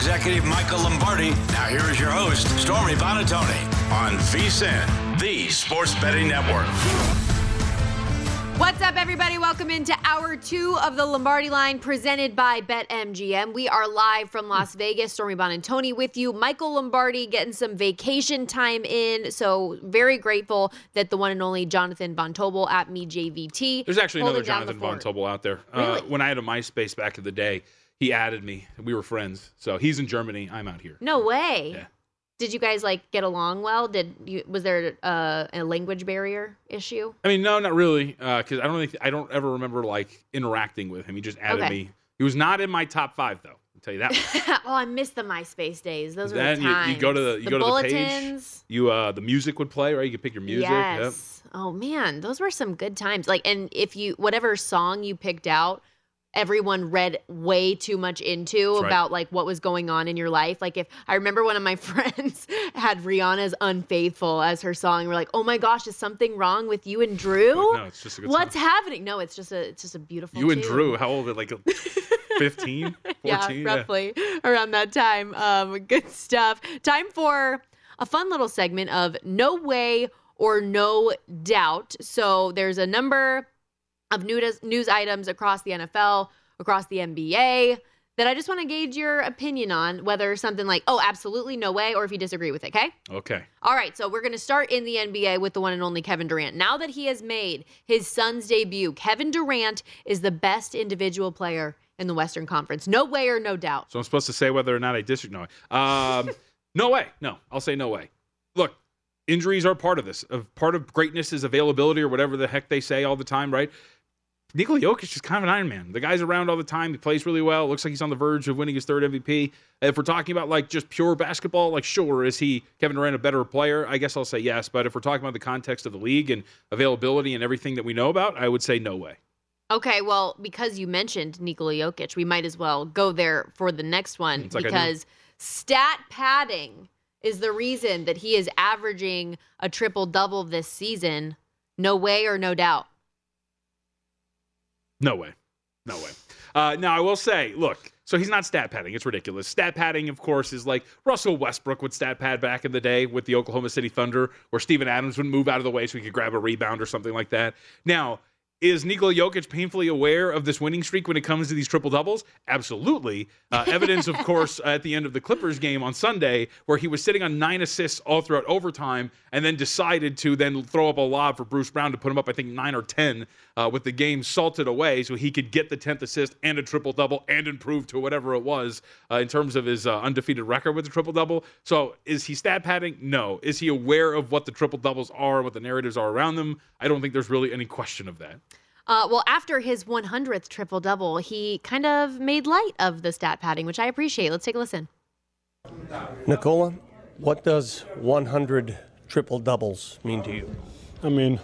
Executive Michael Lombardi. Now, here is your host, Stormy Buonantony, on VSIN, the Sports Betting Network. What's up, everybody? Welcome into hour two of the Lombardi line presented by BetMGM. We are live from Las Vegas. Stormy Buonantony with you. Michael Lombardi getting some vacation time in. So, very grateful that the one and only Jonathan Von Tobel at me JVT. There's actually another holding the Jonathan Von fort. Tobel out there. Uh, when I had a MySpace back in the day, he added me. We were friends. So he's in Germany. I'm out here. No way. Yeah. Did you guys like get along well? Did you was there uh, a language barrier issue? I mean, no, not really, because I don't think I don't ever remember like interacting with him. He just added Okay. me. He was not in my top five though. I'll tell you that. oh, I miss the MySpace days. Those were the then you, you go to the you the go to the page. bulletins. You uh the music would play right. You could pick your music. Yep. Yes. Oh man, those were some good times. Like, and if you whatever song you picked out, everyone read way too much into right. about like what was going on in your life. Like, if I remember one of my friends had Rihanna's "Unfaithful" as her song, we're like, oh my gosh, is something wrong with you and Drew? No, it's just a good What's song. happening? No, it's just a it's just a beautiful. You and. Drew, how old? are Like 15, 14? yeah, roughly around that time. Um, good stuff. Time for a fun little segment of no way or no doubt. So there's a number of news news items across the NFL, across the NBA that I just want to gauge your opinion on whether something like, oh, absolutely no way, or if you disagree with it. Okay. Okay. All right, so we're going to start in the NBA with the one and only Kevin Durant. Now that he has made his Suns debut, Kevin Durant is the best individual player in the Western Conference. No way or no doubt. So I'm supposed to say whether or not I disagree. No, um, no way. No, I'll say no way. Look, injuries are part of this. Part of greatness is availability or whatever the heck they say all the time, right? Nikola Jokic is kind of an Iron Man. The guy's around all the time. He plays really well. Looks like he's on the verge of winning his third MVP. If we're talking about like just pure basketball, like sure, is he Kevin Durant a better player? I guess I'll say yes. But if we're talking about the context of the league and availability and everything that we know about, I would say no way. Okay, well, because you mentioned Nikola Jokic, we might as well go there for the next one like because stat padding is the reason that he is averaging a triple double this season. No way or no doubt. No way. No way. Uh, now, I will say, look, so he's not stat padding. It's ridiculous. Stat padding, of course, is like Russell Westbrook would stat pad back in the day with the Oklahoma City Thunder, where Steven Adams would move out of the way so he could grab a rebound or something like that. Now, is Nikola Jokic painfully aware of this winning streak when it comes to these triple doubles? Absolutely. Uh, evidence, of course, at the end of the Clippers game on Sunday, where he was sitting on nine assists all throughout overtime, and then decided to then throw up a lob for Bruce Brown to put him up, I think, nine or ten, uh, with the game salted away, so he could get the tenth assist and a triple double and improve to whatever it was uh, in terms of his uh, undefeated record with the triple double. So, is he stat padding? No. Is he aware of what the triple doubles are, what the narratives are around them? I don't think there's really any question of that. Uh, well, after his 100th triple double, he kind of made light of the stat padding, which I appreciate. Let's take a listen. Nicola, what does 100 triple doubles mean to you? I mean,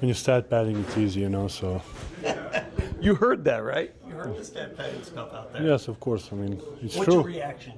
when you start batting, it's easy, you know. So You heard that, right? You heard the stat padding stuff out there. yes, of course. I mean, it's What's true. your reaction?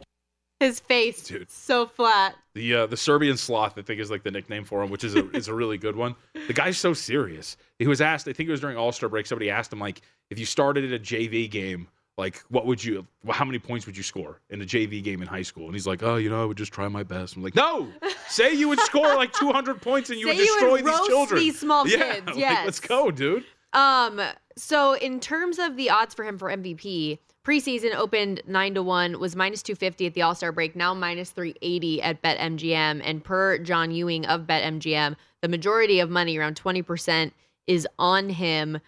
His face, Dude. so flat. The uh, the Serbian sloth, I think, is like the nickname for him, which is a is a really good one. The guy's so serious. He was asked, I think it was during All Star break. Somebody asked him like, if you started at a JV game, like, what would you, how many points would you score in a JV game in high school? And he's like, oh, you know, I would just try my best. I'm like, no, say you would score like 200 points and you Say would you would destroy these children. these small yeah, kids, like, let's go, dude. Um, so in terms of the odds for him for MVP, preseason opened nine to one, was minus two fifty at the All Star break, now minus three eighty at BetMGM. And per John Ewing of BetMGM, the majority of money, around twenty percent, is on him.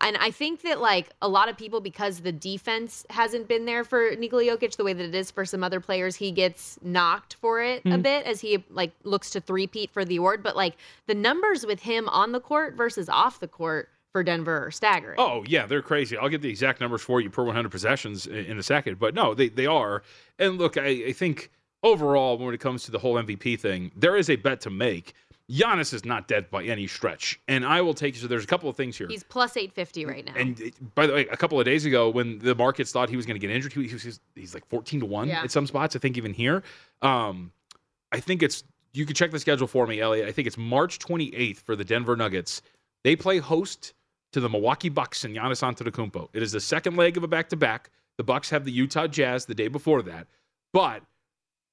And I think that like a lot of people, because the defense hasn't been there for Nikola Jokic the way that it is for some other players, he gets knocked for it a Mhm. bit as he like looks to three-peat for the award. But like the numbers with him on the court versus off the court for Denver are staggering. Oh yeah, they're crazy. I'll get the exact numbers for you per 100 possessions in, a second. But no, they they are. And look, I, I think overall, when it comes to the whole MVP thing, there is a bet to make. Giannis is not dead by any stretch, and I will take. You. So there's a couple of things here. He's plus 850 right now. And by the way, a couple of days ago, when the markets thought he was going to get injured, he was, he's, like 14 to 1 Yeah. at some spots. I think even here. Um, I think it's, you can check the schedule for me, Elliot. I think it's March 28th for the Denver Nuggets. They play host to the Milwaukee Bucks and Giannis Antetokounmpo. It is the second leg of a back to back. The Bucks have the Utah Jazz the day before that. But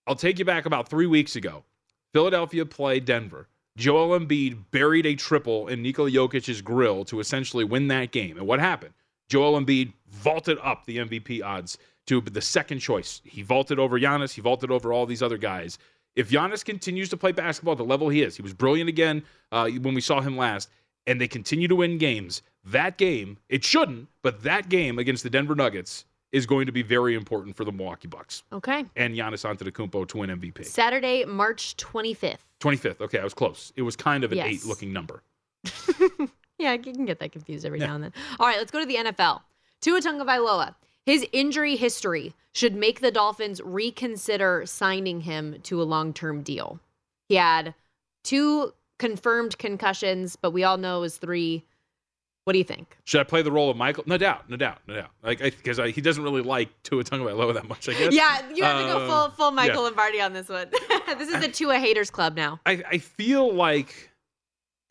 I'll take you back about three weeks ago. Philadelphia played Denver. Joel Embiid buried a triple in Nikola Jokic's grill to essentially win that game. And what happened? Joel Embiid vaulted up the MVP odds to the second choice. He vaulted over Giannis. He vaulted over all these other guys. If Giannis continues to play basketball at the level he is, he was brilliant again uh, when we saw him last, and they continue to win games. That game, it shouldn't, but that game against the Denver Nuggets is going to be very important for the Milwaukee Bucks okay. and Giannis Antetokounmpo to win MVP. Saturday, March 25th. 25th. Okay, I was close. It was kind of an Yes. eight looking number. Yeah, you can get that confused every Yeah. now and then. All right, let's go to the NFL. Tua Tagovailoa. His injury history should make the Dolphins reconsider signing him to a long-term deal. He had two confirmed concussions, but we all know is three. What do you think? Should I play the role of Michael? No doubt, no doubt, no doubt. Like because he doesn't really like Tua Tagovailoa that much. I guess. Yeah, you have to go Uh, full full Michael yeah. Lombardi on this one. this is the Tua haters club now. I, I feel like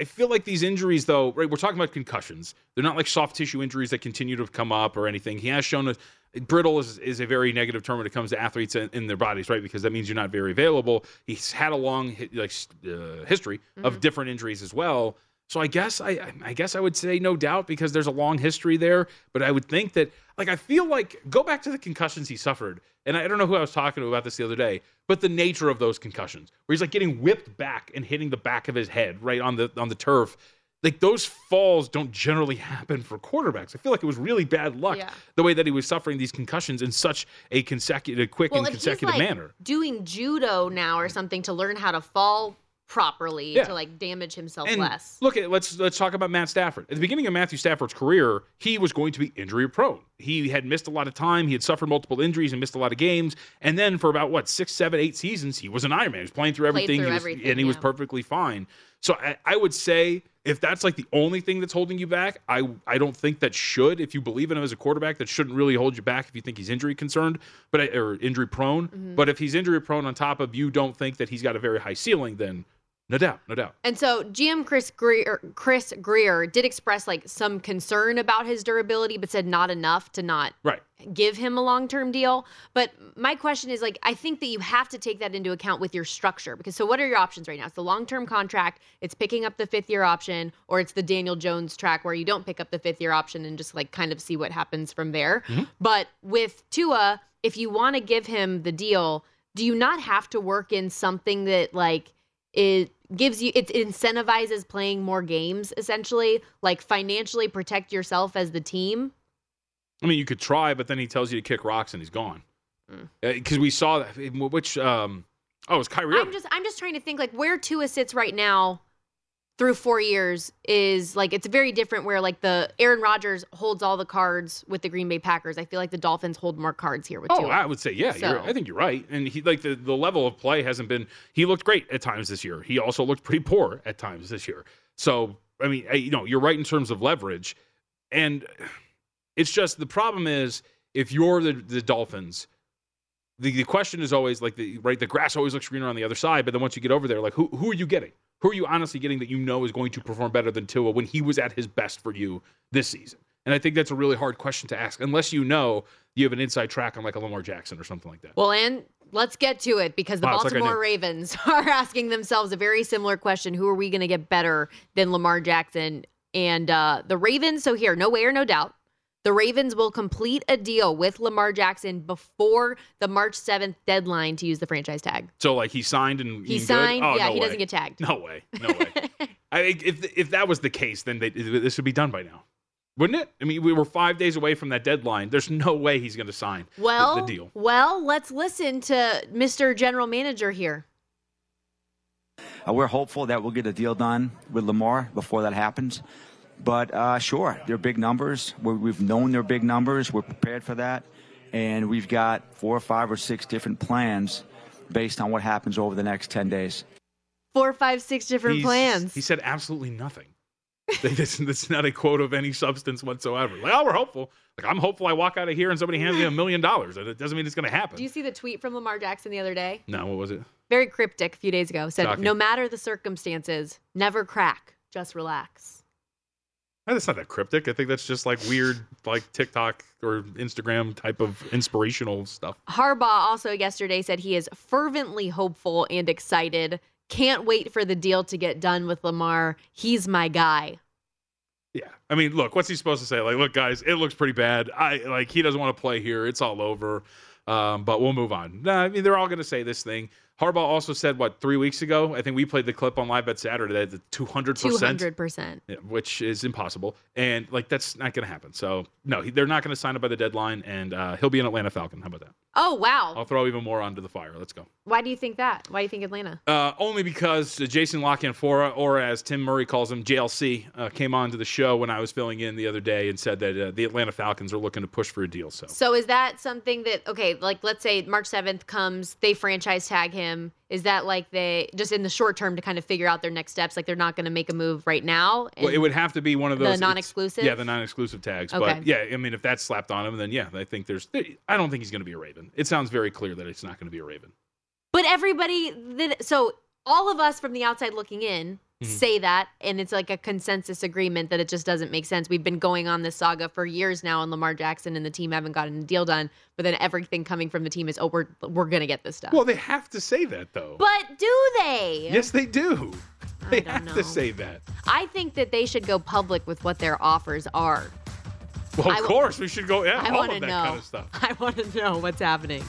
I feel like these injuries, though, right? We're talking about concussions. They're not like soft tissue injuries that continue to come up or anything. He has shown us brittle is, is a very negative term when it comes to athletes in, in their bodies, right? Because that means you're not very available. He's had a long like uh, history of different injuries as well. So I guess I I- I guess I would say no doubt because there's a long history there. But I would think that like I feel like go back to the concussions he suffered, and I don't know who I was talking to about this the other day, but the nature of those concussions, where he's like getting whipped back and hitting the back of his head right on the on the turf. Like those falls don't generally happen for quarterbacks. I feel like it was really bad luck Yeah. the way that he was suffering these concussions in such a consecutive, quick and if he's, consecutive like, manner. Doing judo now or something to learn how to fall properly Yeah. to like damage himself And less. look at let's let's talk about Matt Stafford. At the beginning of Matthew Stafford's career, he was going to be injury prone. He had missed a lot of time. He had suffered multiple injuries and missed a lot of games. And then for about what six, seven, eight seasons, he was an Iron Man. He was playing through everything, through he was, everything, and he was perfectly fine. So I, I would say if that's like the only thing that's holding you back, I I don't think that should. If you believe in him as a quarterback, that shouldn't really hold you back if you think he's injury concerned, but or injury prone. Mm-hmm. But if he's injury prone on top of you don't think that he's got a very high ceiling, then no doubt, no doubt. And so GM Chris Grier, Chris Grier did express like some concern about his durability, but said not enough to not Right. give him a long-term deal. But my question is like I think that you have to take that into account with your structure because so what are your options right now? It's the long-term contract, it's picking up the fifth year option, or it's the Daniel Jones track where you don't pick up the fifth year option and just like kind of see what happens from there. Mm-hmm. But with Tua, if you want to give him the deal, do you not have to work in something that like it gives you it incentivizes playing more games essentially like financially protect yourself as the team I mean, you could try, but then he tells you to kick rocks and he's gone. Mm. Uh, because we saw that. Eh, which, um, oh, it was Kyrie. i'm just i'm just trying to think like where tua sits right now through four years is like it's very different where like the aaron Rodgers holds all the cards with the green bay packers i feel like the dolphins hold more cards here with Oh, tua I would say yeah. You're, So- I think you're right. And he like the, the level of play hasn't been. He looked great at times this year. He also looked pretty poor at times this year. So I mean, you know, you're right in terms of leverage, and it's just the problem is if you're the the Dolphins. The, the question is always like the right the grass always looks greener on the other side but then once you get over there like who who are you getting who are you honestly getting that you know is going to perform better than Tua when he was at his best for you this season and I think that's a really hard question to ask unless you know you have an inside track on like a Lamar Jackson or something like that. Well, and let's get to it because the Wow, it's like Baltimore. Ravens are asking themselves a very similar question: Who are we going to get better than Lamar Jackson? And uh, the Ravens. So here, no way or no doubt, the Ravens will complete a deal with Lamar Jackson before the March seventh deadline to use the franchise tag. So like he signed and He and good? signed. Oh, yeah, no he way. doesn't get tagged. No way. No way. I if if that was the case, then they, this would be done by now, wouldn't it? I mean, we were five days away from that deadline. There's no way he's going to sign the- the, deal. well, let's listen to Mr. General Manager here. Uh, we're hopeful that we'll get a deal done with Lamar before that happens. But uh, sure, they're big numbers. We're, we've known they're big numbers. We're prepared for that. And we've got four or five or six different plans based on what happens over the next 10 days. Four, five, six different He's- plans. He said absolutely nothing. this, this is not a quote of any substance whatsoever. Like, oh, we're hopeful. Like, I'm hopeful I walk out of here and somebody hands me a million dollars. It doesn't mean it's going to happen. Do you see the tweet from Lamar Jackson the other day? no, what was it? Very cryptic a few days ago. Said, Shocking. no matter the circumstances, never crack, just relax. That's not that cryptic. I think that's just like weird, like TikTok or Instagram type of inspirational stuff. Harbaugh also yesterday said he is fervently hopeful and excited. Can't wait for the deal to get done with Lamar. He's my guy. Yeah. I mean, look, what's he supposed to say? Like, look, guys, it looks pretty bad. I like he doesn't want to play here. It's all over. Um, but we'll move on. Nah, I mean, they're all going to say this thing. Harbaugh also said what three weeks ago. I think we played the clip on live bet Saturday that the two hundred percent, hundred percent. which is impossible, and like that's not going to happen. So no, he- they're not going to sign up by the deadline, and uh, he'll be an Atlanta Falcon. How about that? Oh wow. I'll throw even more onto the fire. Let's go. Why do you think that? Why do you think Atlanta? Uh, only because Jason La Canfora, or as Tim Murray calls him, JLC, uh, came on to the show when I was filling in the other day and said that uh, the Atlanta Falcons are looking to push for a deal. So So is that something that okay, like let's say March seventh comes, they franchise tag him. Is that like they just in the short term to kind of figure out their next steps? Like they're not going to make a move right now. well, it would have to be one of those it's- non-exclusive? Yeah, the non-exclusive tags. Okay. But yeah, I mean, if that's slapped on him, then yeah, I think there's. I don't think he's going to be a Raven. It sounds very clear that it's not going to be a Raven. But everybody that so all of us from the outside looking in Mhm. say that and it's like a consensus agreement that it just doesn't make sense. We've been going on this saga for years now and Lamar Jackson and the team haven't gotten a deal done, but then everything coming from the team is oh we're we're going to get this stuff. Well, they have to say that though. but do they? yes, they do. They have know. to say that. I think that they should go public with what their offers are. Well, of I course we should go. Yeah, I all want of to that know. kind of stuff. I want to know what's happening.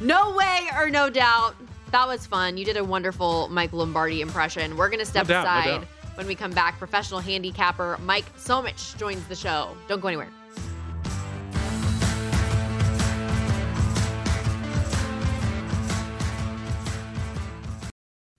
No way or no doubt. That was fun. You did a wonderful Mike Lombardi impression. We're going to step doubt, aside doubt. when we come back. Professional handicapper Mike Somich joins the show. Don't go anywhere.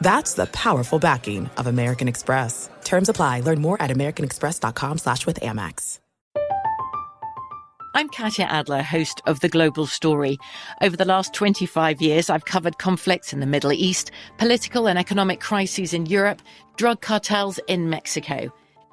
That's the powerful backing of American Express. Terms apply. Learn more at americanexpress.com slash with Amex. I'm Katya Adler, host of The Global Story. Over the last 25 years, I've covered conflicts in the Middle East, political and economic crises in Europe, drug cartels in Mexico.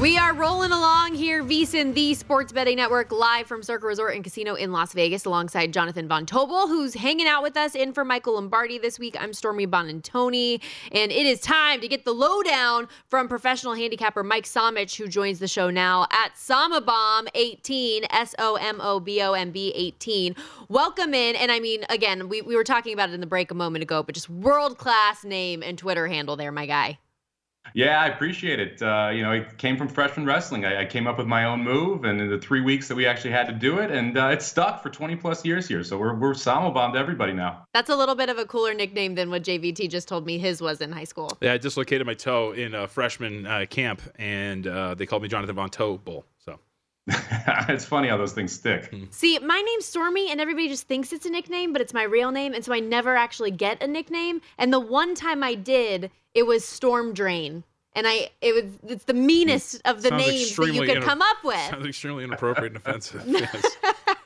We are rolling along here, VSIN, the Sports Betting Network, live from Circa Resort and Casino in Las Vegas, alongside Jonathan Von Tobel, who's hanging out with us in for Michael Lombardi this week. I'm Stormy Buonantony, and it is time to get the lowdown from professional handicapper Mike Somich, who joins the show now at Somobomb18, S O M O B O M B 18. Welcome in, and I mean, again, we, we were talking about it in the break a moment ago, but just world class name and Twitter handle there, my guy. Yeah, I appreciate it. Uh, you know, it came from freshman wrestling. I, I, came up with my own move, and in the three weeks that we actually had to do it, and uh, it's stuck for 20 plus years here. So we're we're Samo bombed everybody now. That's a little bit of a cooler nickname than what JVT just told me his was in high school. Yeah, I dislocated my toe in a freshman uh, camp, and uh, they called me Jonathan Von Toe Bull. So. it's funny how those things stick. Hmm. See, my name's Stormy, and everybody just thinks it's a nickname, but it's my real name, and so I never actually get a nickname. And the one time I did, it was Storm Drain and I it was it's the meanest of the names that you could come up with. Sounds extremely inappropriate and offensive. yes.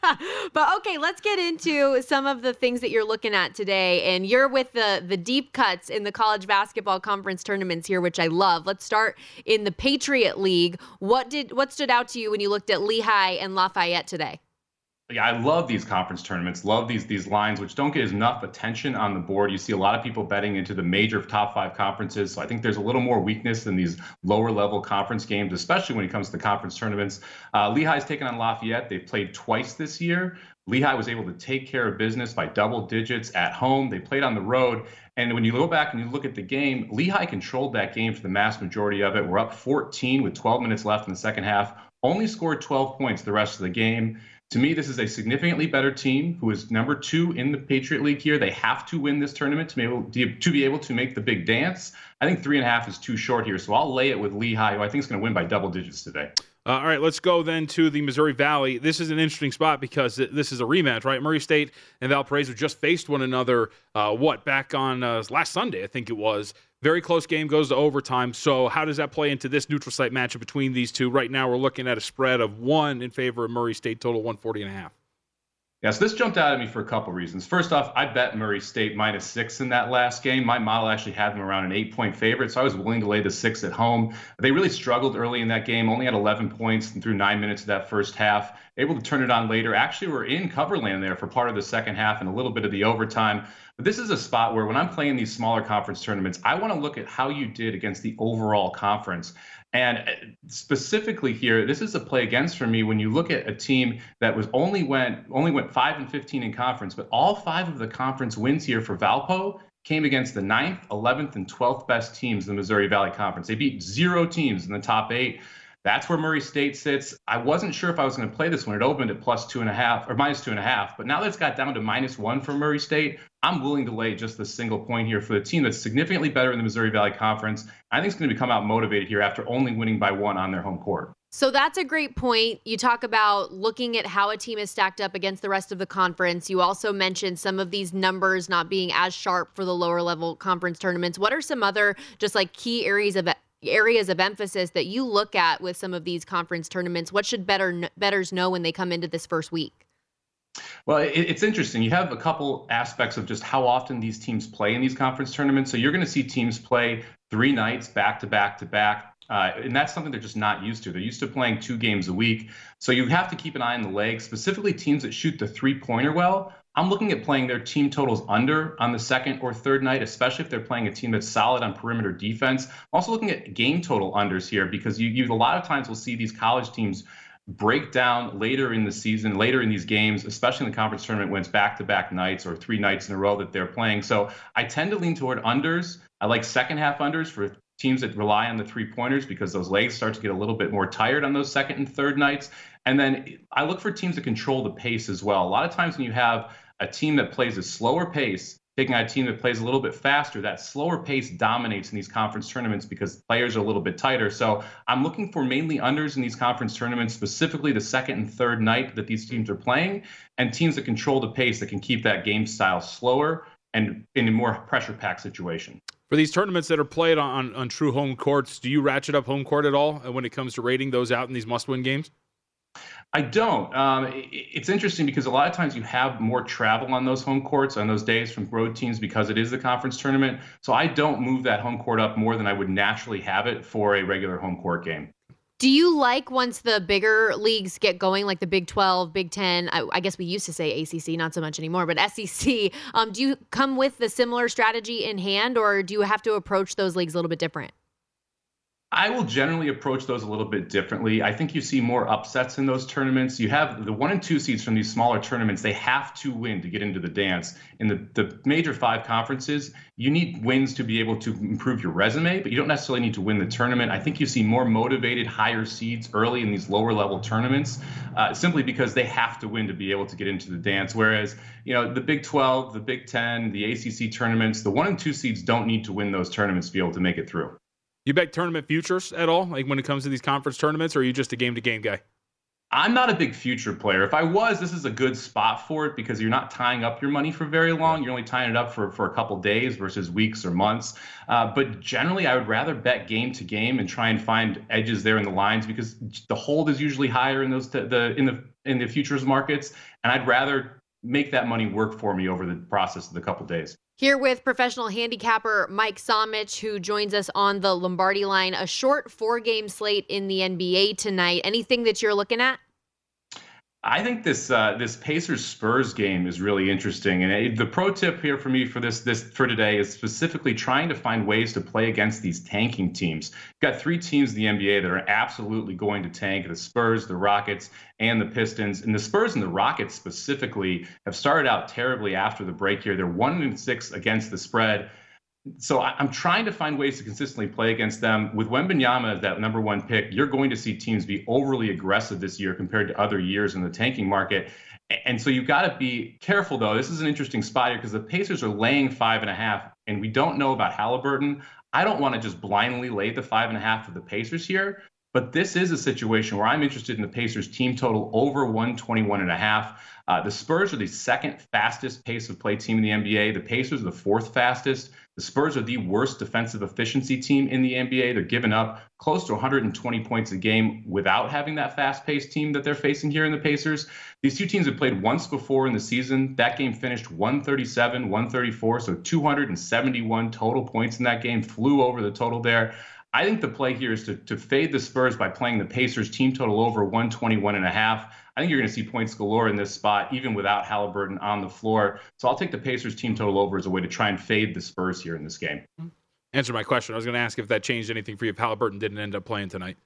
but okay, let's get into some of the things that you're looking at today. And you're with the the deep cuts in the college basketball conference tournaments here, which I love. Let's start in the Patriot League. What did what stood out to you when you looked at Lehigh and Lafayette today? I love these conference tournaments. Love these these lines, which don't get enough attention on the board. You see a lot of people betting into the major top five conferences. So I think there's a little more weakness in these lower level conference games, especially when it comes to the conference tournaments. Uh, Lehigh's taken on Lafayette. They've played twice this year. Lehigh was able to take care of business by double digits at home. They played on the road. And when you go back and you look at the game, Lehigh controlled that game for the mass majority of it. We're up 14 with 12 minutes left in the second half. Only scored 12 points the rest of the game. To me, this is a significantly better team who is number two in the Patriot League here. They have to win this tournament to be able to, be able to make the big dance. I think three and a half is too short here, so I'll lay it with Lehigh, who I think is going to win by double digits today. Uh, all right, let's go then to the Missouri Valley. This is an interesting spot because this is a rematch, right? Murray State and Valparaiso just faced one another, uh, what, back on uh, last Sunday, I think it was. Very close game goes to overtime. So, how does that play into this neutral site matchup between these two? Right now, we're looking at a spread of one in favor of Murray State, total 140 and a half. Yes, this jumped out at me for a couple reasons. First off, I bet Murray State minus six in that last game. My model actually had them around an eight point favorite, so I was willing to lay the six at home. They really struggled early in that game, only had 11 points through nine minutes of that first half. Able to turn it on later. Actually, were in coverland there for part of the second half and a little bit of the overtime. But this is a spot where when I'm playing these smaller conference tournaments, I want to look at how you did against the overall conference. And uh, specifically here, this is a play against for me when you look at a team that was only went only went five and 15 in conference, but all five of the conference wins here for Valpo came against the 9th, 11th, and 12th best teams in the Missouri Valley Conference. They beat zero teams in the top eight. That's where Murray State sits. I wasn't sure if I was going to play this one. It opened at plus two and a half or minus two and a half, but now that it's got down to minus one for Murray State, I'm willing to lay just the single point here for the team that's significantly better in the Missouri Valley Conference. I think it's going to become out motivated here after only winning by one on their home court. So that's a great point. You talk about looking at how a team is stacked up against the rest of the conference. You also mentioned some of these numbers not being as sharp for the lower level conference tournaments. What are some other just like key areas of areas of emphasis that you look at with some of these conference tournaments? What should better betters know when they come into this first week? Well, it, it's interesting. You have a couple aspects of just how often these teams play in these conference tournaments. So you're going to see teams play three nights back to back to back. Uh, and that's something they're just not used to. They're used to playing two games a week. So you have to keep an eye on the legs, specifically teams that shoot the three pointer well. I'm looking at playing their team totals under on the second or third night, especially if they're playing a team that's solid on perimeter defense. I'm also looking at game total unders here because you, you a lot of times will see these college teams break down later in the season, later in these games, especially in the conference tournament when it's back to back nights or three nights in a row that they're playing. So I tend to lean toward unders. I like second half unders for teams that rely on the three pointers because those legs start to get a little bit more tired on those second and third nights. And then I look for teams that control the pace as well. A lot of times when you have a team that plays a slower pace, taking on a team that plays a little bit faster, that slower pace dominates in these conference tournaments because players are a little bit tighter. So I'm looking for mainly unders in these conference tournaments, specifically the second and third night that these teams are playing, and teams that control the pace that can keep that game style slower and in a more pressure packed situation. For these tournaments that are played on, on true home courts, do you ratchet up home court at all when it comes to rating those out in these must win games? I don't. Um, it's interesting because a lot of times you have more travel on those home courts on those days from road teams because it is the conference tournament. So I don't move that home court up more than I would naturally have it for a regular home court game. Do you like once the bigger leagues get going, like the Big 12, Big 10? I, I guess we used to say ACC, not so much anymore, but SEC. Um, do you come with the similar strategy in hand, or do you have to approach those leagues a little bit different? I will generally approach those a little bit differently. I think you see more upsets in those tournaments. You have the one and two seeds from these smaller tournaments, they have to win to get into the dance. In the, the major five conferences, you need wins to be able to improve your resume, but you don't necessarily need to win the tournament. I think you see more motivated, higher seeds early in these lower level tournaments uh, simply because they have to win to be able to get into the dance. Whereas, you know, the Big 12, the Big 10, the ACC tournaments, the one and two seeds don't need to win those tournaments to be able to make it through. You bet tournament futures at all? Like when it comes to these conference tournaments, or are you just a game to game guy? I'm not a big future player. If I was, this is a good spot for it because you're not tying up your money for very long. You're only tying it up for, for a couple days versus weeks or months. Uh, but generally, I would rather bet game to game and try and find edges there in the lines because the hold is usually higher in those t- the in the in the futures markets, and I'd rather make that money work for me over the process of the couple days. Here with professional handicapper Mike Somich, who joins us on the Lombardi line. A short four game slate in the NBA tonight. Anything that you're looking at? I think this uh, this Pacers Spurs game is really interesting, and it, the pro tip here for me for this this for today is specifically trying to find ways to play against these tanking teams. You've got three teams in the NBA that are absolutely going to tank: the Spurs, the Rockets, and the Pistons. And the Spurs and the Rockets specifically have started out terribly after the break here. They're one and six against the spread so I'm trying to find ways to consistently play against them. With Wembanyama as that number one pick, you're going to see teams be overly aggressive this year compared to other years in the tanking market. And so you've got to be careful, though. This is an interesting spot here because the Pacers are laying five and a half, and we don't know about Halliburton. I don't want to just blindly lay the five and a half for the Pacers here, but this is a situation where I'm interested in the Pacers team total over 121 and a half. Uh, the Spurs are the second fastest pace of play team in the NBA. The Pacers are the fourth fastest. The Spurs are the worst defensive efficiency team in the NBA. They're giving up close to 120 points a game without having that fast paced team that they're facing here in the Pacers. These two teams have played once before in the season. That game finished 137, 134, so 271 total points in that game, flew over the total there. I think the play here is to, to fade the Spurs by playing the Pacers team total over 121 and a half. I think you're going to see points galore in this spot, even without Halliburton on the floor. So I'll take the Pacers team total over as a way to try and fade the Spurs here in this game. Mm-hmm. Answer my question. I was going to ask if that changed anything for you if Halliburton didn't end up playing tonight.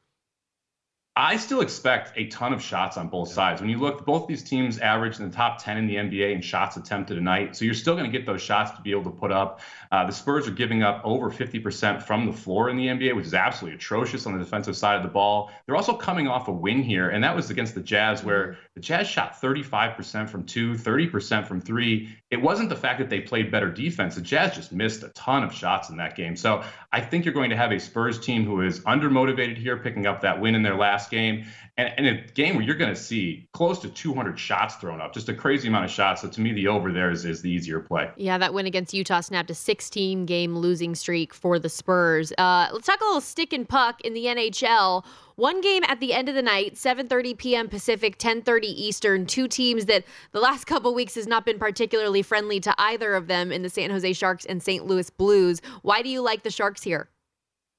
I still expect a ton of shots on both sides. When you look, both these teams average in the top 10 in the NBA in shots attempted a night. So you're still going to get those shots to be able to put up. Uh, the Spurs are giving up over 50% from the floor in the NBA, which is absolutely atrocious on the defensive side of the ball. They're also coming off a win here, and that was against the Jazz, where the Jazz shot 35% from two, 30% from three. It wasn't the fact that they played better defense. The Jazz just missed a ton of shots in that game. So I think you're going to have a Spurs team who is undermotivated here, picking up that win in their last game, and, and a game where you're going to see close to 200 shots thrown up, just a crazy amount of shots. So to me, the over there is, is the easier play. Yeah, that win against Utah snapped a 16 game losing streak for the Spurs. Uh, let's talk a little stick and puck in the NHL. One game at the end of the night, 7:30 p.m. Pacific, 10:30 Eastern. Two teams that the last couple weeks has not been particularly friendly to either of them in the San Jose Sharks and St. Louis Blues. Why do you like the Sharks here?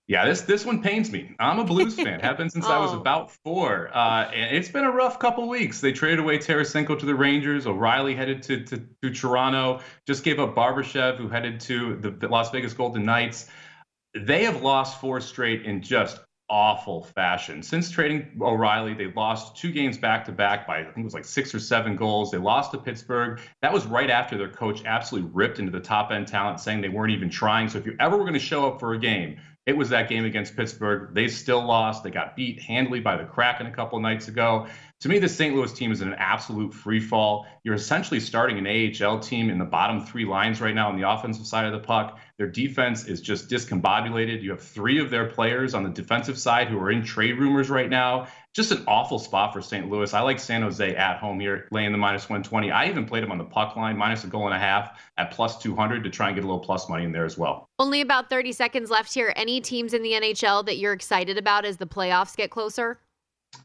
Yeah, this this one pains me. I'm a Blues fan. Been since oh. I was oh. about four. Uh, and it's been a rough couple weeks. They traded away Tarasenko to the Rangers. O'Reilly headed to, to, to Toronto. Just gave up Barbashev, who headed to the, the Las Vegas Golden Knights. They have lost four straight in just awful fashion. Since trading O'Reilly, they lost two games back to back by I think it was like six or seven goals. They lost to Pittsburgh. That was right after their coach absolutely ripped into the top end talent, saying they weren't even trying. So if you ever were going to show up for a game, it was that game against Pittsburgh. They still lost. They got beat handily by the Kraken a couple nights ago. To me, the St. Louis team is in an absolute free fall. You're essentially starting an AHL team in the bottom three lines right now on the offensive side of the puck. Their defense is just discombobulated. You have three of their players on the defensive side who are in trade rumors right now. Just an awful spot for St. Louis. I like San Jose at home here, laying the minus 120. I even played them on the puck line, minus a goal and a half at plus 200 to try and get a little plus money in there as well. Only about 30 seconds left here. Any teams in the NHL that you're excited about as the playoffs get closer?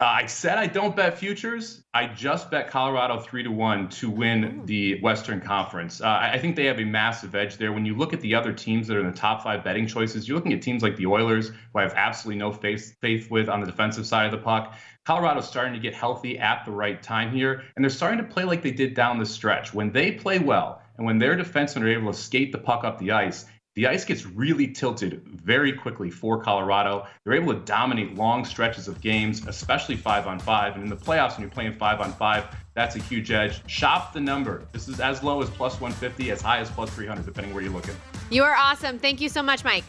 Uh, I said I don't bet futures. I just bet Colorado three to one to win the Western Conference. Uh, I think they have a massive edge there. When you look at the other teams that are in the top five betting choices, you're looking at teams like the Oilers, who I have absolutely no faith faith with on the defensive side of the puck. Colorado's starting to get healthy at the right time here, and they're starting to play like they did down the stretch. When they play well, and when their defensemen are able to skate the puck up the ice, the ice gets really tilted very quickly for Colorado. They're able to dominate long stretches of games, especially five on five. And in the playoffs, when you're playing five on five, that's a huge edge. Shop the number. This is as low as plus 150, as high as plus 300, depending where you're looking. You are awesome. Thank you so much, Mike.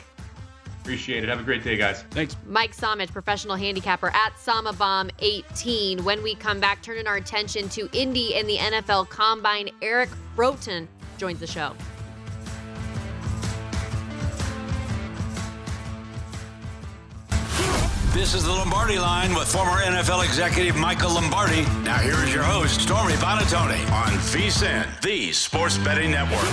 Appreciate it. Have a great day, guys. Thanks. Mike Somich, professional handicapper at Somobomb18. When we come back, turning our attention to Indy and the NFL Combine, Eric Froton joins the show. This is the Lombardi line with former NFL executive Michael Lombardi. Now here is your host, Stormy Buonantony on VSIN, the Sports Betting Network.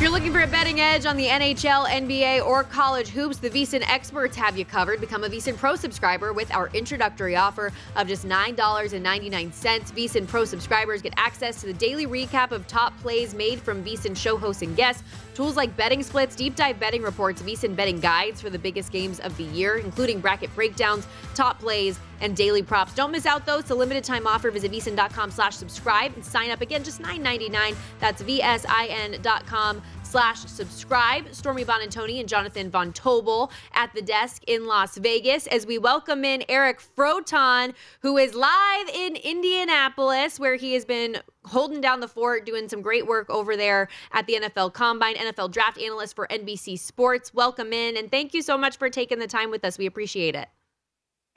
If you're looking for a betting edge on the NHL, NBA, or college hoops, the VSIN experts have you covered. Become a VSIN Pro subscriber with our introductory offer of just $9.99. VSIN Pro subscribers get access to the daily recap of top plays made from VSIN show hosts and guests, tools like betting splits, deep dive betting reports, VSIN betting guides for the biggest games of the year, including bracket breakdowns, top plays, and daily props. Don't miss out though. It's a limited time offer. Visit vsin.com slash subscribe and sign up again, just $9.99. That's vsin.com slash subscribe. Stormy Buonantony and Jonathan Von Tobel at the desk in Las Vegas as we welcome in Eric Froton, who is live in Indianapolis, where he has been holding down the fort, doing some great work over there at the NFL Combine, NFL draft analyst for NBC Sports. Welcome in and thank you so much for taking the time with us. We appreciate it.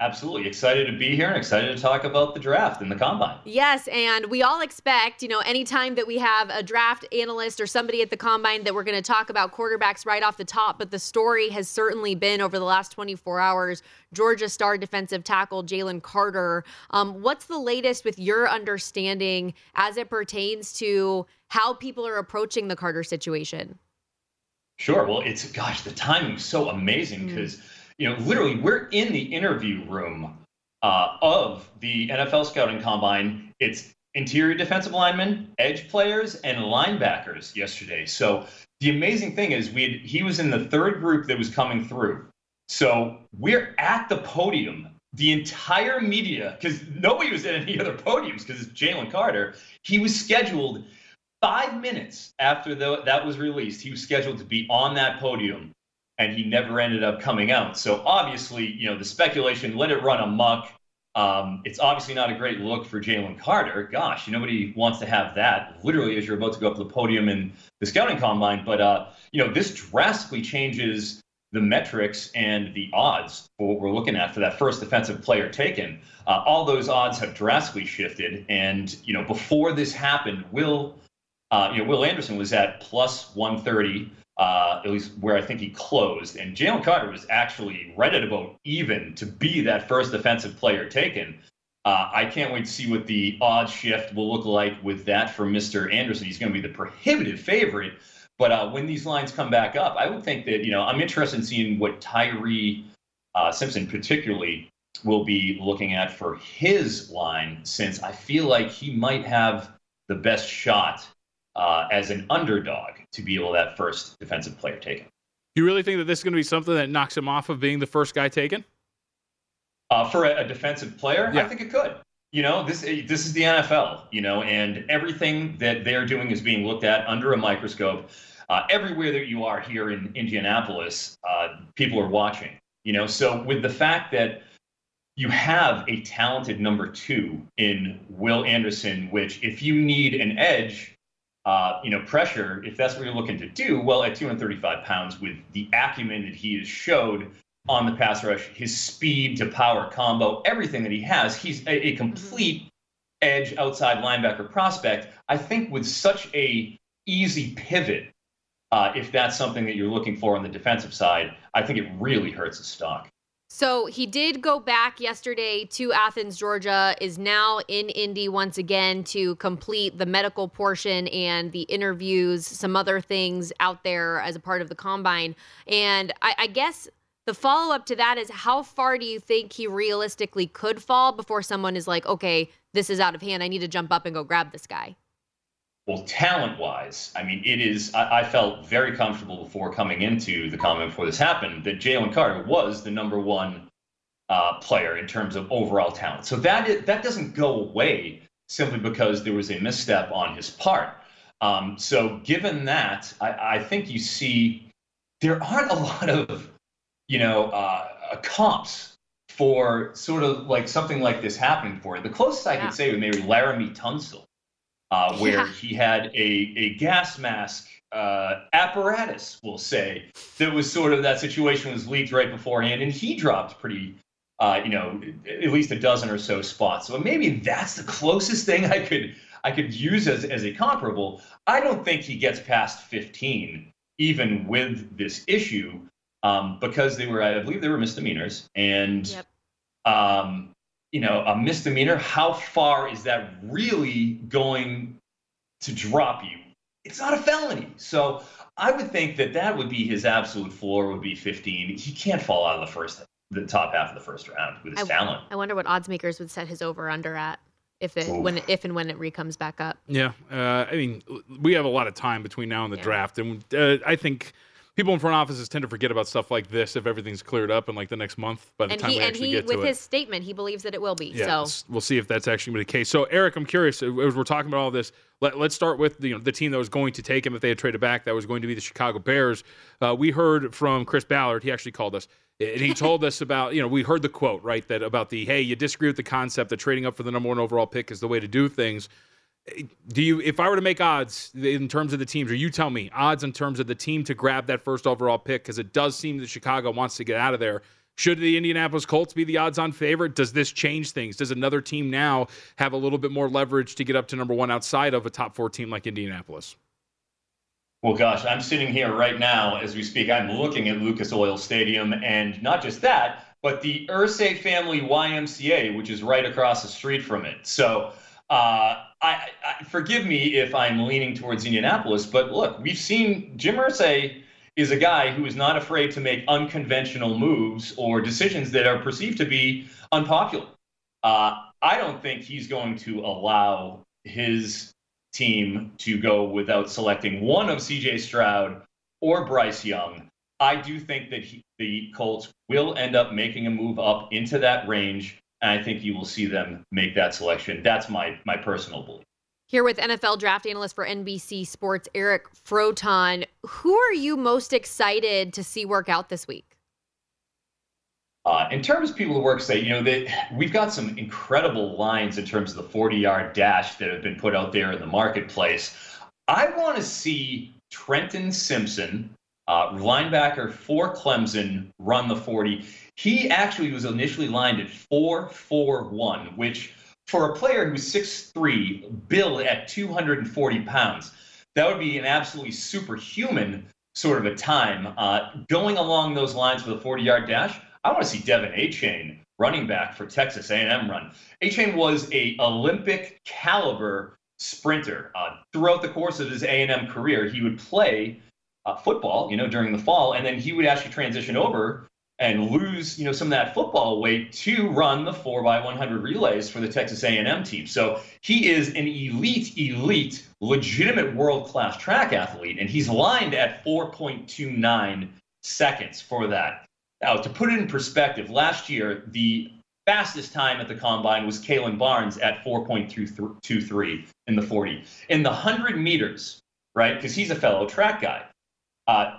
Absolutely. Excited to be here and excited to talk about the draft and the combine. Yes, and we all expect, you know, anytime that we have a draft analyst or somebody at the combine that we're going to talk about quarterbacks right off the top, but the story has certainly been over the last 24 hours Georgia star defensive tackle Jalen Carter. Um, what's the latest with your understanding as it pertains to how people are approaching the Carter situation? Sure. Well, it's, gosh, the timing's so amazing because. Mm you know, literally, we're in the interview room uh, of the NFL scouting combine. It's interior defensive linemen, edge players, and linebackers yesterday. So the amazing thing is, we had, he was in the third group that was coming through. So we're at the podium. The entire media, because nobody was at any other podiums, because it's Jalen Carter. He was scheduled five minutes after the, that was released. He was scheduled to be on that podium and he never ended up coming out. So obviously, you know, the speculation let it run amok. Um, it's obviously not a great look for Jalen Carter. Gosh, nobody wants to have that literally as you're about to go up to the podium in the scouting combine. But uh, you know, this drastically changes the metrics and the odds for what we're looking at for that first defensive player taken. Uh, all those odds have drastically shifted. And you know, before this happened, Will, uh, you know, Will Anderson was at plus 130 uh, at least where I think he closed. And Jalen Carter was actually right at about even to be that first defensive player taken. Uh, I can't wait to see what the odd shift will look like with that for Mr. Anderson. He's going to be the prohibitive favorite. But uh, when these lines come back up, I would think that, you know, I'm interested in seeing what Tyree uh, Simpson particularly will be looking at for his line, since I feel like he might have the best shot uh, as an underdog to be able to that first defensive player taken. You really think that this is going to be something that knocks him off of being the first guy taken? Uh, for a, a, defensive player, yeah. I think it could. You know, this this is the NFL. You know, and everything that they're doing is being looked at under a microscope. Uh, everywhere that you are here in Indianapolis, uh, people are watching. You know, so with the fact that you have a talented number two in Will Anderson, which if you need an edge, uh, you know, pressure, if that's what you're looking to do, well, at 235 pounds, with the acumen that he has showed on the pass rush, his speed to power combo, everything that he has, he's a, a complete edge outside linebacker prospect. I think with such a easy pivot, uh, if that's something that you're looking for on the defensive side, I think it really hurts his stock. So he did go back yesterday to Athens, Georgia, is now in Indy once again to complete the medical portion and the interviews, some other things out there as a part of the combine. And I, I guess the follow up to that is how far do you think he realistically could fall before someone is like, okay, this is out of hand. I need to jump up and go grab this guy? Well, talent wise, I mean, it is. I, I, felt very comfortable before coming into the comment before this happened that Jalen Carter was the number one uh, player in terms of overall talent. So that is, that doesn't go away simply because there was a misstep on his part. Um, so given that, I, I, think you see there aren't a lot of you know uh, comps for sort of like something like this happening for you. The closest I could say was maybe Laremy Tunsil, uh, where yeah. he had a, a gas mask uh, apparatus, we'll say, that was sort of that situation was leaked right beforehand, and he dropped pretty, uh, you know, at least a dozen or so spots. So maybe that's the closest thing I could I could use as, as a comparable. I don't think he gets past 15, even with this issue um, because they were, I believe, they were misdemeanors, and yep. um, you know, a misdemeanor. How far is that really going to drop you? It's not a felony, so I would think that that would be his absolute floor. Would be 15. He can't fall out of the first, the top half of the first round with his I, talent. I wonder what odds makers would set his over under at if it Oof. when if and when it recomes back up. Yeah, uh, I mean, we have a lot of time between now and the yeah. draft, and uh, I think people in front offices tend to forget about stuff like this if everything's cleared up in like the next month by the and time he, we actually he, get to it. with his statement, he believes that it will be. Yeah, so we'll see if that's actually going to be the case. So Eric, I'm curious as we're talking about all this. Let, us start with the, you know, the team that was going to take him if they had traded back. That was going to be the Chicago Bears. Uh, we heard from Chris Ballard. He actually called us and he told us about you know we heard the quote right that about the hey you disagree with the concept that trading up for the number one overall pick is the way to do things do you if i were to make odds in terms of the teams or you tell me odds in terms of the team to grab that first overall pick because it does seem that chicago wants to get out of there should the indianapolis colts be the odds on favorite does this change things does another team now have a little bit more leverage to get up to number one outside of a top four team like indianapolis well, gosh, I'm sitting here right now as we speak. I'm looking at Lucas Oil Stadium, and not just that, but the Irsay Family YMCA, which is right across the street from it. So uh, I, I, forgive me if I'm leaning towards Indianapolis, but look, we've seen Jim Irsay is a guy who is not afraid to make unconventional moves or decisions that are perceived to be unpopular. Uh, I don't think he's going to allow his team to go without selecting one of CJ Stroud or Bryce Young. I do think that he, the Colts will end up making a move up into that range and I think you will see them make that selection. That's my my personal belief. Here with NFL draft analyst for NBC Sports, Eric Froton. Who are you most excited to see work out this week? Uh, in terms of people who work say, you know, that we've got some incredible lines in terms of the 40 yard dash that have been put out there in the marketplace. I want to see Trenton Simpson, uh, linebacker for Clemson, run the 40. He actually was initially lined at 441, which for a player who's 6'3, billed at 240 pounds, that would be an absolutely superhuman sort of a time. Uh, going along those lines with a 40 yard dash, I want to see De'Von Achane running back for Texas A&M run. Achane was a Olympic caliber sprinter. Uh, throughout the course of his A&M career, he would play uh, football, you know, during the fall, and then he would actually transition over and lose, you know, some of that football weight to run the 4x100 relays for the Texas A&M team. So he is an elite, elite, legitimate world-class track athlete, and he's lined at 4.29 seconds for that. Now, to put it in perspective, last year the fastest time at the combine was Kalon Barnes at 4.23 in the 40. In the 100 meters, right, because he's a fellow track guy, uh,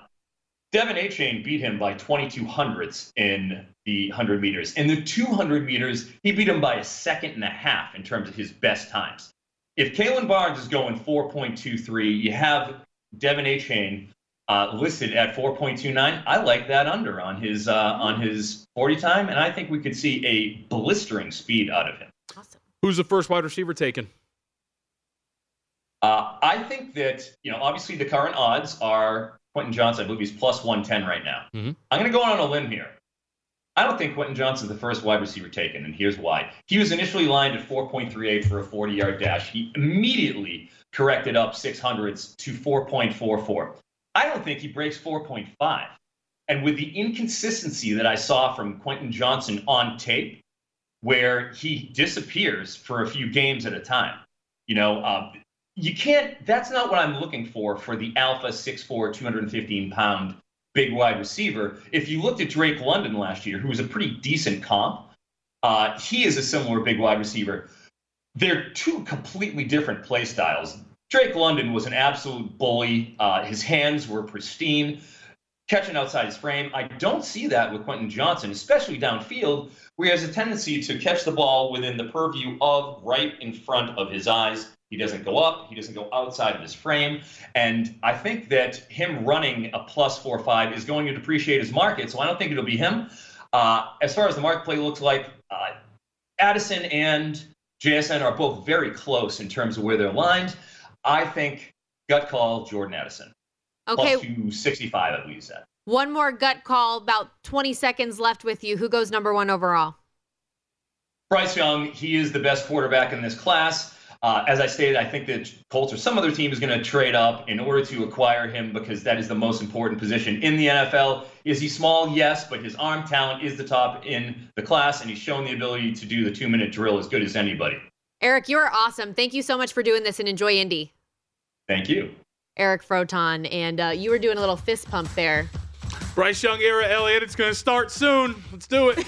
De'Von Achane beat him by 22 hundredths in the 100 meters. In the 200 meters, he beat him by a second and a half in terms of his best times. If Kalon Barnes is going 4.23, you have De'Von Achane uh, listed at 4.29. I like that under on his uh, on his 40 time, and I think we could see a blistering speed out of him. Awesome. Who's the first wide receiver taken? Uh, I think that you know, obviously, the current odds are Quentin Johnston, I believe he's plus 110 right now. Mm-hmm. I'm going to go on a limb here. I don't think Quentin Johnston is the first wide receiver taken, and here's why. He was initially lined at 4.38 for a 40 yard dash. He immediately corrected up 600s to 4.44. I don't think he breaks 4.5. And with the inconsistency that I saw from Quentin Johnston on tape, where he disappears for a few games at a time, you know, uh, you can't, that's not what I'm looking for for the alpha 6'4, 215 pound big wide receiver. If you looked at Drake London last year, who was a pretty decent comp, uh, he is a similar big wide receiver. They're two completely different play styles. Drake London was an absolute bully. Uh, his hands were pristine, catching outside his frame. I don't see that with Quentin Johnston, especially downfield, where he has a tendency to catch the ball within the purview of right in front of his eyes. He doesn't go up. He doesn't go outside of his frame. And I think that him running a plus four five is going to depreciate his market. So I don't think it'll be him. Uh, as far as the market play looks like, uh, Addison and JSN are both very close in terms of where they're lined. I think gut call Jordan Addison. Okay. Plus 265, I believe you said. One more gut call, about 20 seconds left with you. Who goes number one overall? Bryce Young, he is the best quarterback in this class. Uh, as I stated, I think that Colts or some other team is going to trade up in order to acquire him because that is the most important position in the NFL. Is he small? Yes, but his arm talent is the top in the class, and he's shown the ability to do the two minute drill as good as anybody. Eric, you're awesome. Thank you so much for doing this and enjoy Indy. Thank you. Eric Froton, and uh, you were doing a little fist pump there. Bryce Young era, Elliott. It's going to start soon. Let's do it.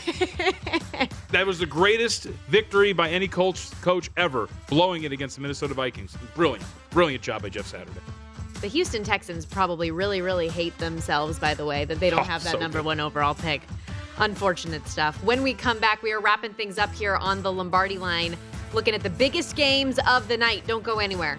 that was the greatest victory by any coach coach ever, blowing it against the Minnesota Vikings. Brilliant, brilliant job by Jeff Saturday. The Houston Texans probably really, really hate themselves, by the way, that they don't Oh, have that so number good. one overall pick. Unfortunate stuff. When we come back, we are wrapping things up here on the Lombardi line, looking at the biggest games of the night. Don't go anywhere.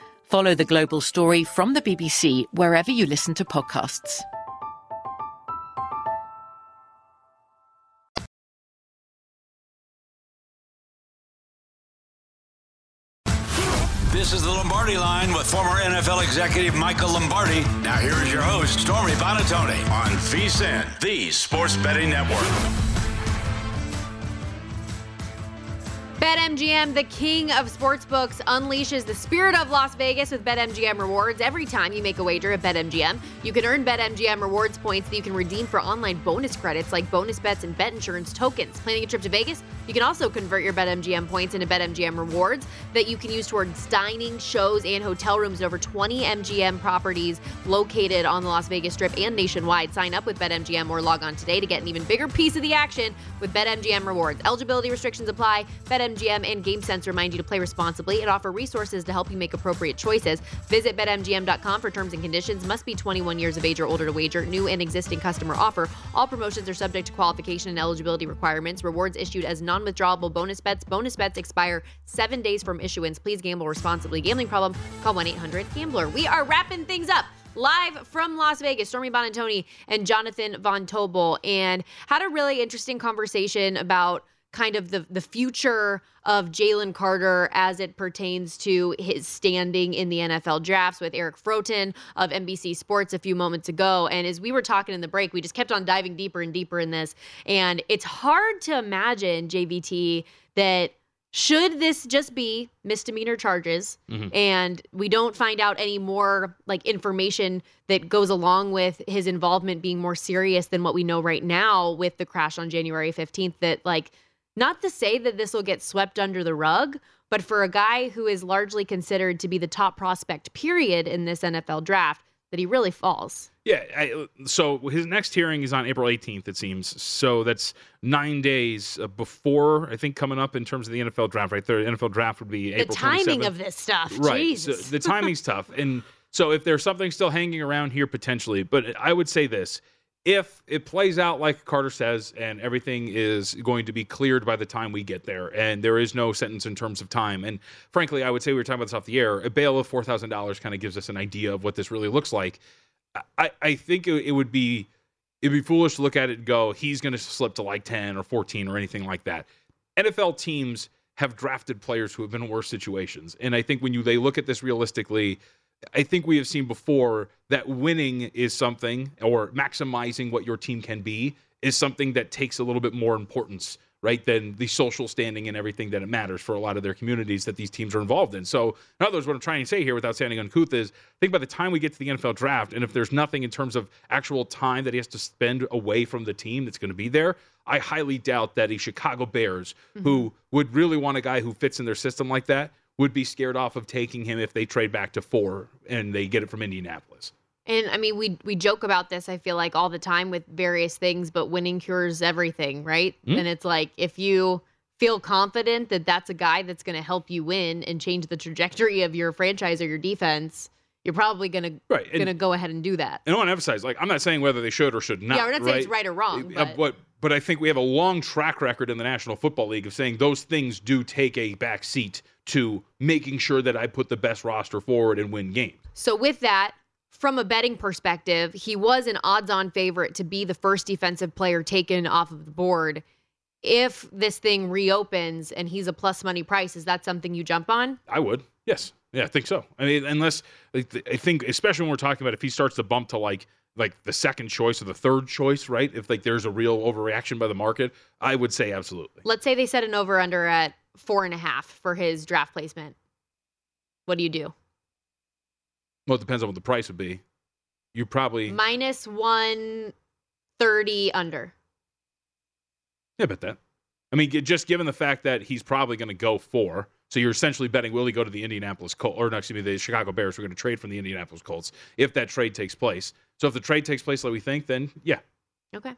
Follow The Global Story from the BBC wherever you listen to podcasts. This is the Lombardi line with former NFL executive Michael Lombardi. Now here is your host, Stormy Buonantony on VSIN, the Sports Betting Network. BetMGM, the king of sportsbooks, unleashes the spirit of Las Vegas with BetMGM rewards. Every time you make a wager at BetMGM, you can earn BetMGM rewards points that you can redeem for online bonus credits like bonus bets and bet insurance tokens. Planning a trip to Vegas? You can also convert your BetMGM points into BetMGM rewards that you can use towards dining, shows, and hotel rooms at over 20 MGM properties located on the Las Vegas Strip and nationwide. Sign up with BetMGM or log on today to get an even bigger piece of the action with BetMGM rewards. Eligibility restrictions apply. BetMGM and GameSense remind you to play responsibly and offer resources to help you make appropriate choices. Visit BetMGM.com for terms and conditions. Must be 21 years of age or older to wager. New and existing customer offer. All promotions are subject to qualification and eligibility requirements. Rewards issued as non-withdrawable bonus bets. Bonus bets expire seven days from issuance. Please gamble responsibly. Gambling problem? Call 1-800-GAMBLER. We are wrapping things up live from Las Vegas, Stormy Buonantony and Jonathan Von Tobel, and had a really interesting conversation about kind of the the future of Jalen Carter as it pertains to his standing in the NFL drafts with Eric Froton of NBC Sports a few moments ago. And as we were talking in the break, we just kept on diving deeper and deeper in this. And it's hard to imagine, JVT, that should this just be misdemeanor charges Mhm. and we don't find out any more like information that goes along with his involvement being more serious than what we know right now with the crash on January 15th that like not to say that this will get swept under the rug but for a guy who is largely considered to be the top prospect period in this NFL draft that he really falls Yeah. I, so his next hearing is on April 18th, it seems. So that's nine days uh, before, I think, coming up in terms of the NFL draft, right? The NFL draft would be the April timing 27th. of this stuff Right. So the timing's tough. And so if there's something still hanging around here potentially, but I would say this if it plays out like Carter says and everything is going to be cleared by the time we get there and there is no sentence in terms of time and frankly I would say we were talking about this off the air a bail of $4,000 kind of gives us an idea of what this really looks like I, I think it, it would be it'd be foolish to look at it and go he's going to slip to like 10 or 14 or anything like that NFL teams have drafted players who have been in worse situations. And I think when you they look at this realistically, I think we have seen before that winning is something or maximizing what your team can be is something that takes a little bit more importance, right, than the social standing and everything that it matters for a lot of their communities that these teams are involved in. So, in other words, what I'm trying to say here without sounding uncouth is I think by the time we get to the NFL draft, and if there's nothing in terms of actual time that he has to spend away from the team that's going to be there, I highly doubt that a Chicago Bears mm-hmm. who would really want a guy who fits in their system like that would be scared off of taking him if they trade back to four and they get it from Indianapolis. And I mean, we we joke about this. I feel like all the time with various things, but winning cures everything, right? Hmm? And it's like if you feel confident that that's a guy that's going to help you win and change the trajectory of your franchise or your defense, you're probably going to Right, going to go ahead and do that. And I want to emphasize, like, I'm not saying whether they should or should not. yeah, we're not saying it's right? right or wrong, Uh, but but but I think we have a long track record in the National Football League of saying those things do take a back seat to making sure that I put the best roster forward and win games. So with that, from a betting perspective, he was an odds-on favorite to be the first defensive player taken off of the board. If this thing reopens and he's a plus money price, is that something you jump on? I would. Yes. Yeah, I think so. I mean, unless like, I think, especially when we're talking about if he starts to bump to like like the second choice or the third choice, right? If like there's a real overreaction by the market, I would say absolutely. Let's say they set an over under at four and a half for his draft placement. What do you do? Well, it depends on what the price would be. You probably Minus 130 under. Yeah, I bet that. I mean, just given the fact that he's probably going to go four, so you're essentially betting will he go to the Indianapolis Colts, or no, excuse me, the Chicago Bears We're going to trade from the Indianapolis Colts if that trade takes place. So if the trade takes place like we think, then yeah, Okay.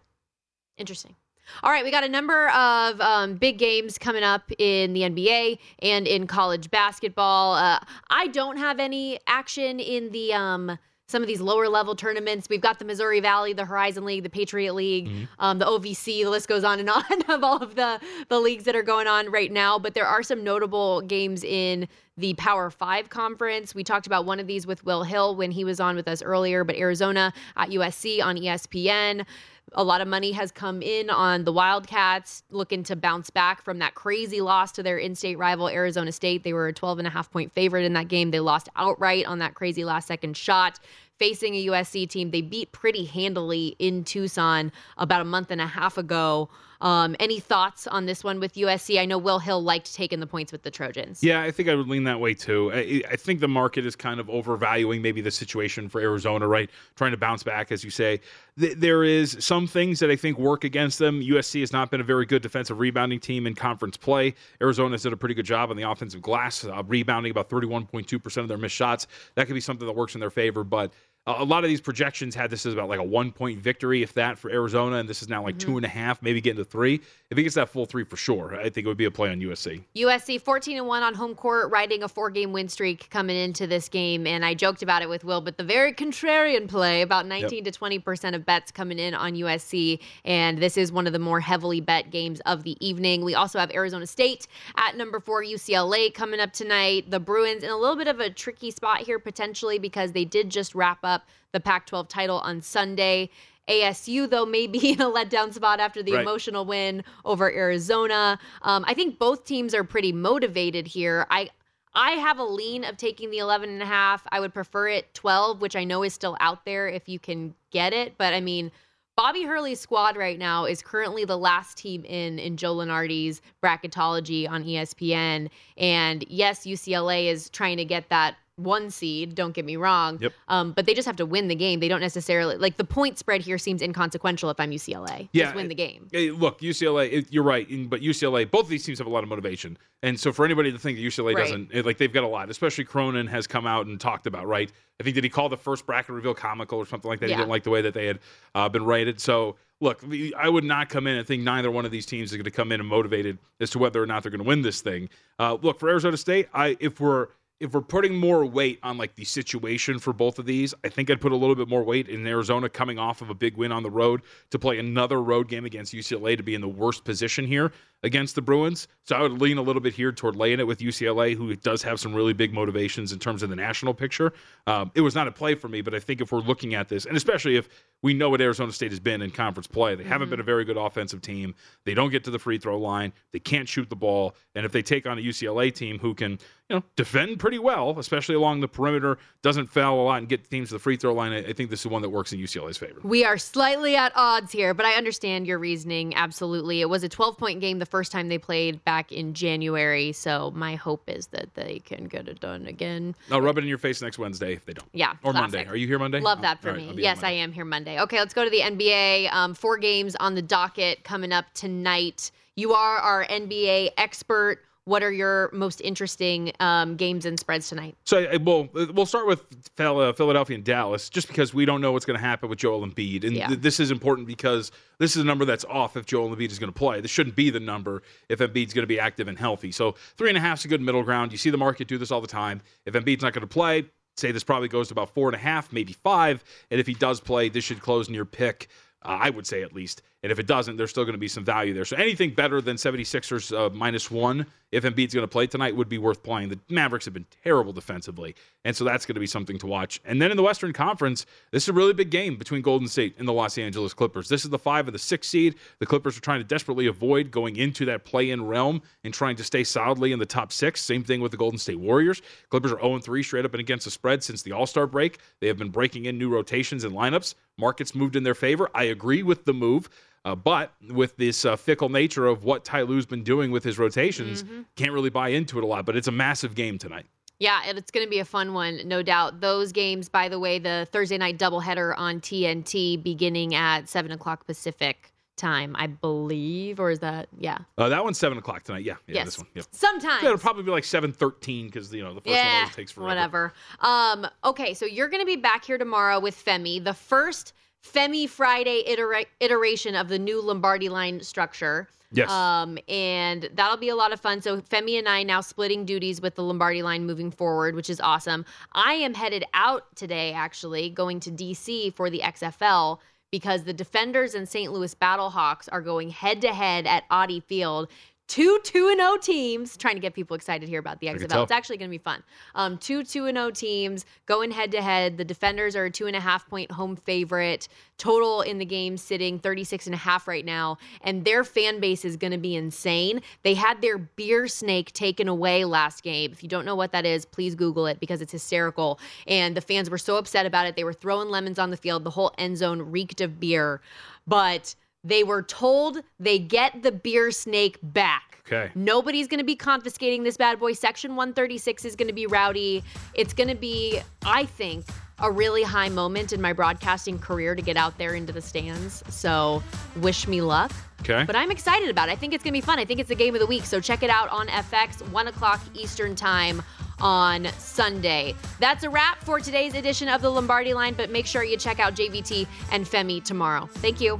Interesting. All right, we got a number of um, big games coming up in the NBA and in college basketball. Uh, I don't have any action in the um, some of these lower level tournaments. We've got the Missouri Valley, the Horizon League, the Patriot League, um, the OVC. The list goes on and on of all of the the leagues that are going on right now. But there are some notable games in the Power Five conference. We talked about one of these with Will Hill when he was on with us earlier. But Arizona at USC on ESPN. A lot of money has come in on the Wildcats looking to bounce back from that crazy loss to their in state rival, Arizona State. They were a 12 and a half point favorite in that game. They lost outright on that crazy last second shot. Facing a USC team they beat pretty handily in Tucson about a month and a half ago. Um, any thoughts on this one with USC? I know Will Hill liked taking the points with the Trojans. yeah, I think I would lean that way too. I, I think the market is kind of overvaluing maybe the situation for Arizona, right? Trying to bounce back, as you say. Th- there is some things that I think work against them. USC has not been a very good defensive rebounding team in conference play. Arizona's did a pretty good job on the offensive glass, uh, rebounding about 31.2% of their missed shots. That could be something that works in their favor, but a lot of these projections had this as about like a one point victory, if that, for Arizona, and this is now like two mm-hmm. and a half, maybe getting to three. If he gets that full three for sure, I think it would be a play on USC. USC 14 and 1 on home court, riding a four game win streak coming into this game. And I joked about it with Will, but the very contrarian play about 19 to 20% of bets coming in on USC. And this is one of the more heavily bet games of the evening. We also have Arizona State at number four, UCLA coming up tonight. The Bruins in a little bit of a tricky spot here potentially because they did just wrap up the Pac 12 title on Sunday. ASU, though, may be in a letdown spot after the Right. emotional win over Arizona. Um, I think both teams are pretty motivated here. I I have a lean of taking the 11 and a half. I would prefer it 12, which I know is still out there if you can get it. But I mean, Bobby Hurley's squad right now is currently the last team in in Joe Lunardi's bracketology on ESPN. And yes, UCLA is trying to get that one seed. Don't get me wrong. Yep. Um, but they just have to win the game. They don't necessarily like the point spread here seems inconsequential if I'm UCLA. Yeah, just win the game. Hey, look, UCLA. It, you're right, but UCLA. Both of these teams have a lot of motivation, and so for anybody to think that UCLA Right. doesn't, it, like they've got a lot. Especially Cronin has come out and talked about. Right. I think did he call the first bracket reveal comical or something like that? He didn't like the way that they had uh, been rated. So look, I would not come in and think neither one of these teams is going to come in and motivated as to whether or not they're going to win this thing. Uh, look for Arizona State. I if we're if we're putting more weight on like the situation for both of these, I think I'd put a little bit more weight in Arizona coming off of a big win on the road to play another road game against UCLA to be in the worst position here against the Bruins. So I would lean a little bit here toward laying it with UCLA, who does have some really big motivations in terms of the national picture. Um, it was not a play for me, but I think if we're looking at this, and especially if we know what Arizona State has been in conference play, they haven't been a very good offensive team. They don't get to the free throw line. They can't shoot the ball. And if they take on a UCLA team who can, you know, defend pretty well, especially along the perimeter, doesn't foul a lot and get teams to the free throw line, I, I think this is one that works in UCLA's favor. We are slightly at odds here, but I understand your reasoning absolutely. It was a 12 point game the first time they played back in January, so my hope is that they can get it done again. I'll rub it in your face next Wednesday if they don't. Yeah, Or classic. Monday. Are you here Monday? Love Oh, that for all right, me. I'll be here Yes, I am here Monday. Okay, let's go to the NBA. Um, four games on the docket coming up tonight. You are our NBA expert. What are your most interesting um, games and spreads tonight? So, well, we'll start with uh, Philadelphia and Dallas, just because we don't know what's going to happen with Joel Embiid, and Yeah. th- this is important because this is a number that's off if Joel Embiid is going to play. This shouldn't be the number if Embiid's going to be active and healthy. So, three and a half is a good middle ground. You see the market do this all the time. If Embiid's not going to play, say this probably goes to about four and a half, maybe five, and if he does play, this should close near pick. Uh, I would say at least. And if it doesn't, there's still going to be some value there. So anything better than 76ers uh, minus one, if Embiid's going to play tonight, would be worth playing. The Mavericks have been terrible defensively. And so that's going to be something to watch. And then in the Western Conference, this is a really big game between Golden State and the Los Angeles Clippers. This is the five of the six seed. The Clippers are trying to desperately avoid going into that play in realm and trying to stay solidly in the top six. Same thing with the Golden State Warriors. Clippers are 0 3 straight up and against the spread since the All Star break. They have been breaking in new rotations and lineups. Markets moved in their favor. I agree with the move. Uh, but with this uh, fickle nature of what Ty Lue's been doing with his rotations, can't really buy into it a lot. But it's a massive game tonight. Yeah, and it's going to be a fun one, no doubt. Those games, by the way, the Thursday night doubleheader on TNT beginning at 7 o'clock Pacific time, I believe. Or is that, yeah. Uh, that one's seven o'clock tonight. Yeah, yeah, Yes. this one. Yep. Sometimes. Yeah, it'll probably be like seven thirteen because you know the first one always takes forever. whatever. Um, okay, so you're going to be back here tomorrow with Femi, the first Femi Friday itera- iteration of the new Lombardi line structure. Yes. Um, and that'll be a lot of fun. So Femi and I now splitting duties with the Lombardi line moving forward, which is awesome. I am headed out today, actually, going to DC for the XFL because the Defenders and St. Louis Battlehawks are going head to head at Audi Field. Two 2 and 0 teams trying to get people excited here about the XFL. It's actually going to be fun. Um, two 2 and 0 teams going head to head. The Defenders are a two and a half point home favorite. Total in the game sitting 36 and a half right now. And their fan base is going to be insane. They had their beer snake taken away last game. If you don't know what that is, please Google it because it's hysterical. And the fans were so upset about it. They were throwing lemons on the field. The whole end zone reeked of beer. But they were told they get the beer snake back. Okay. Nobody's going to be confiscating this bad boy. Section 136 is going to be rowdy. It's going to be, I think, a really high moment in my broadcasting career to get out there into the stands. So, wish me luck. Okay. But I'm excited about it. I think it's going to be fun. I think it's the game of the week. So, check it out on FX, 1 o'clock Eastern Time on Sunday. That's a wrap for today's edition of the Lombardi line, but make sure you check out JVT and Femi tomorrow. Thank you.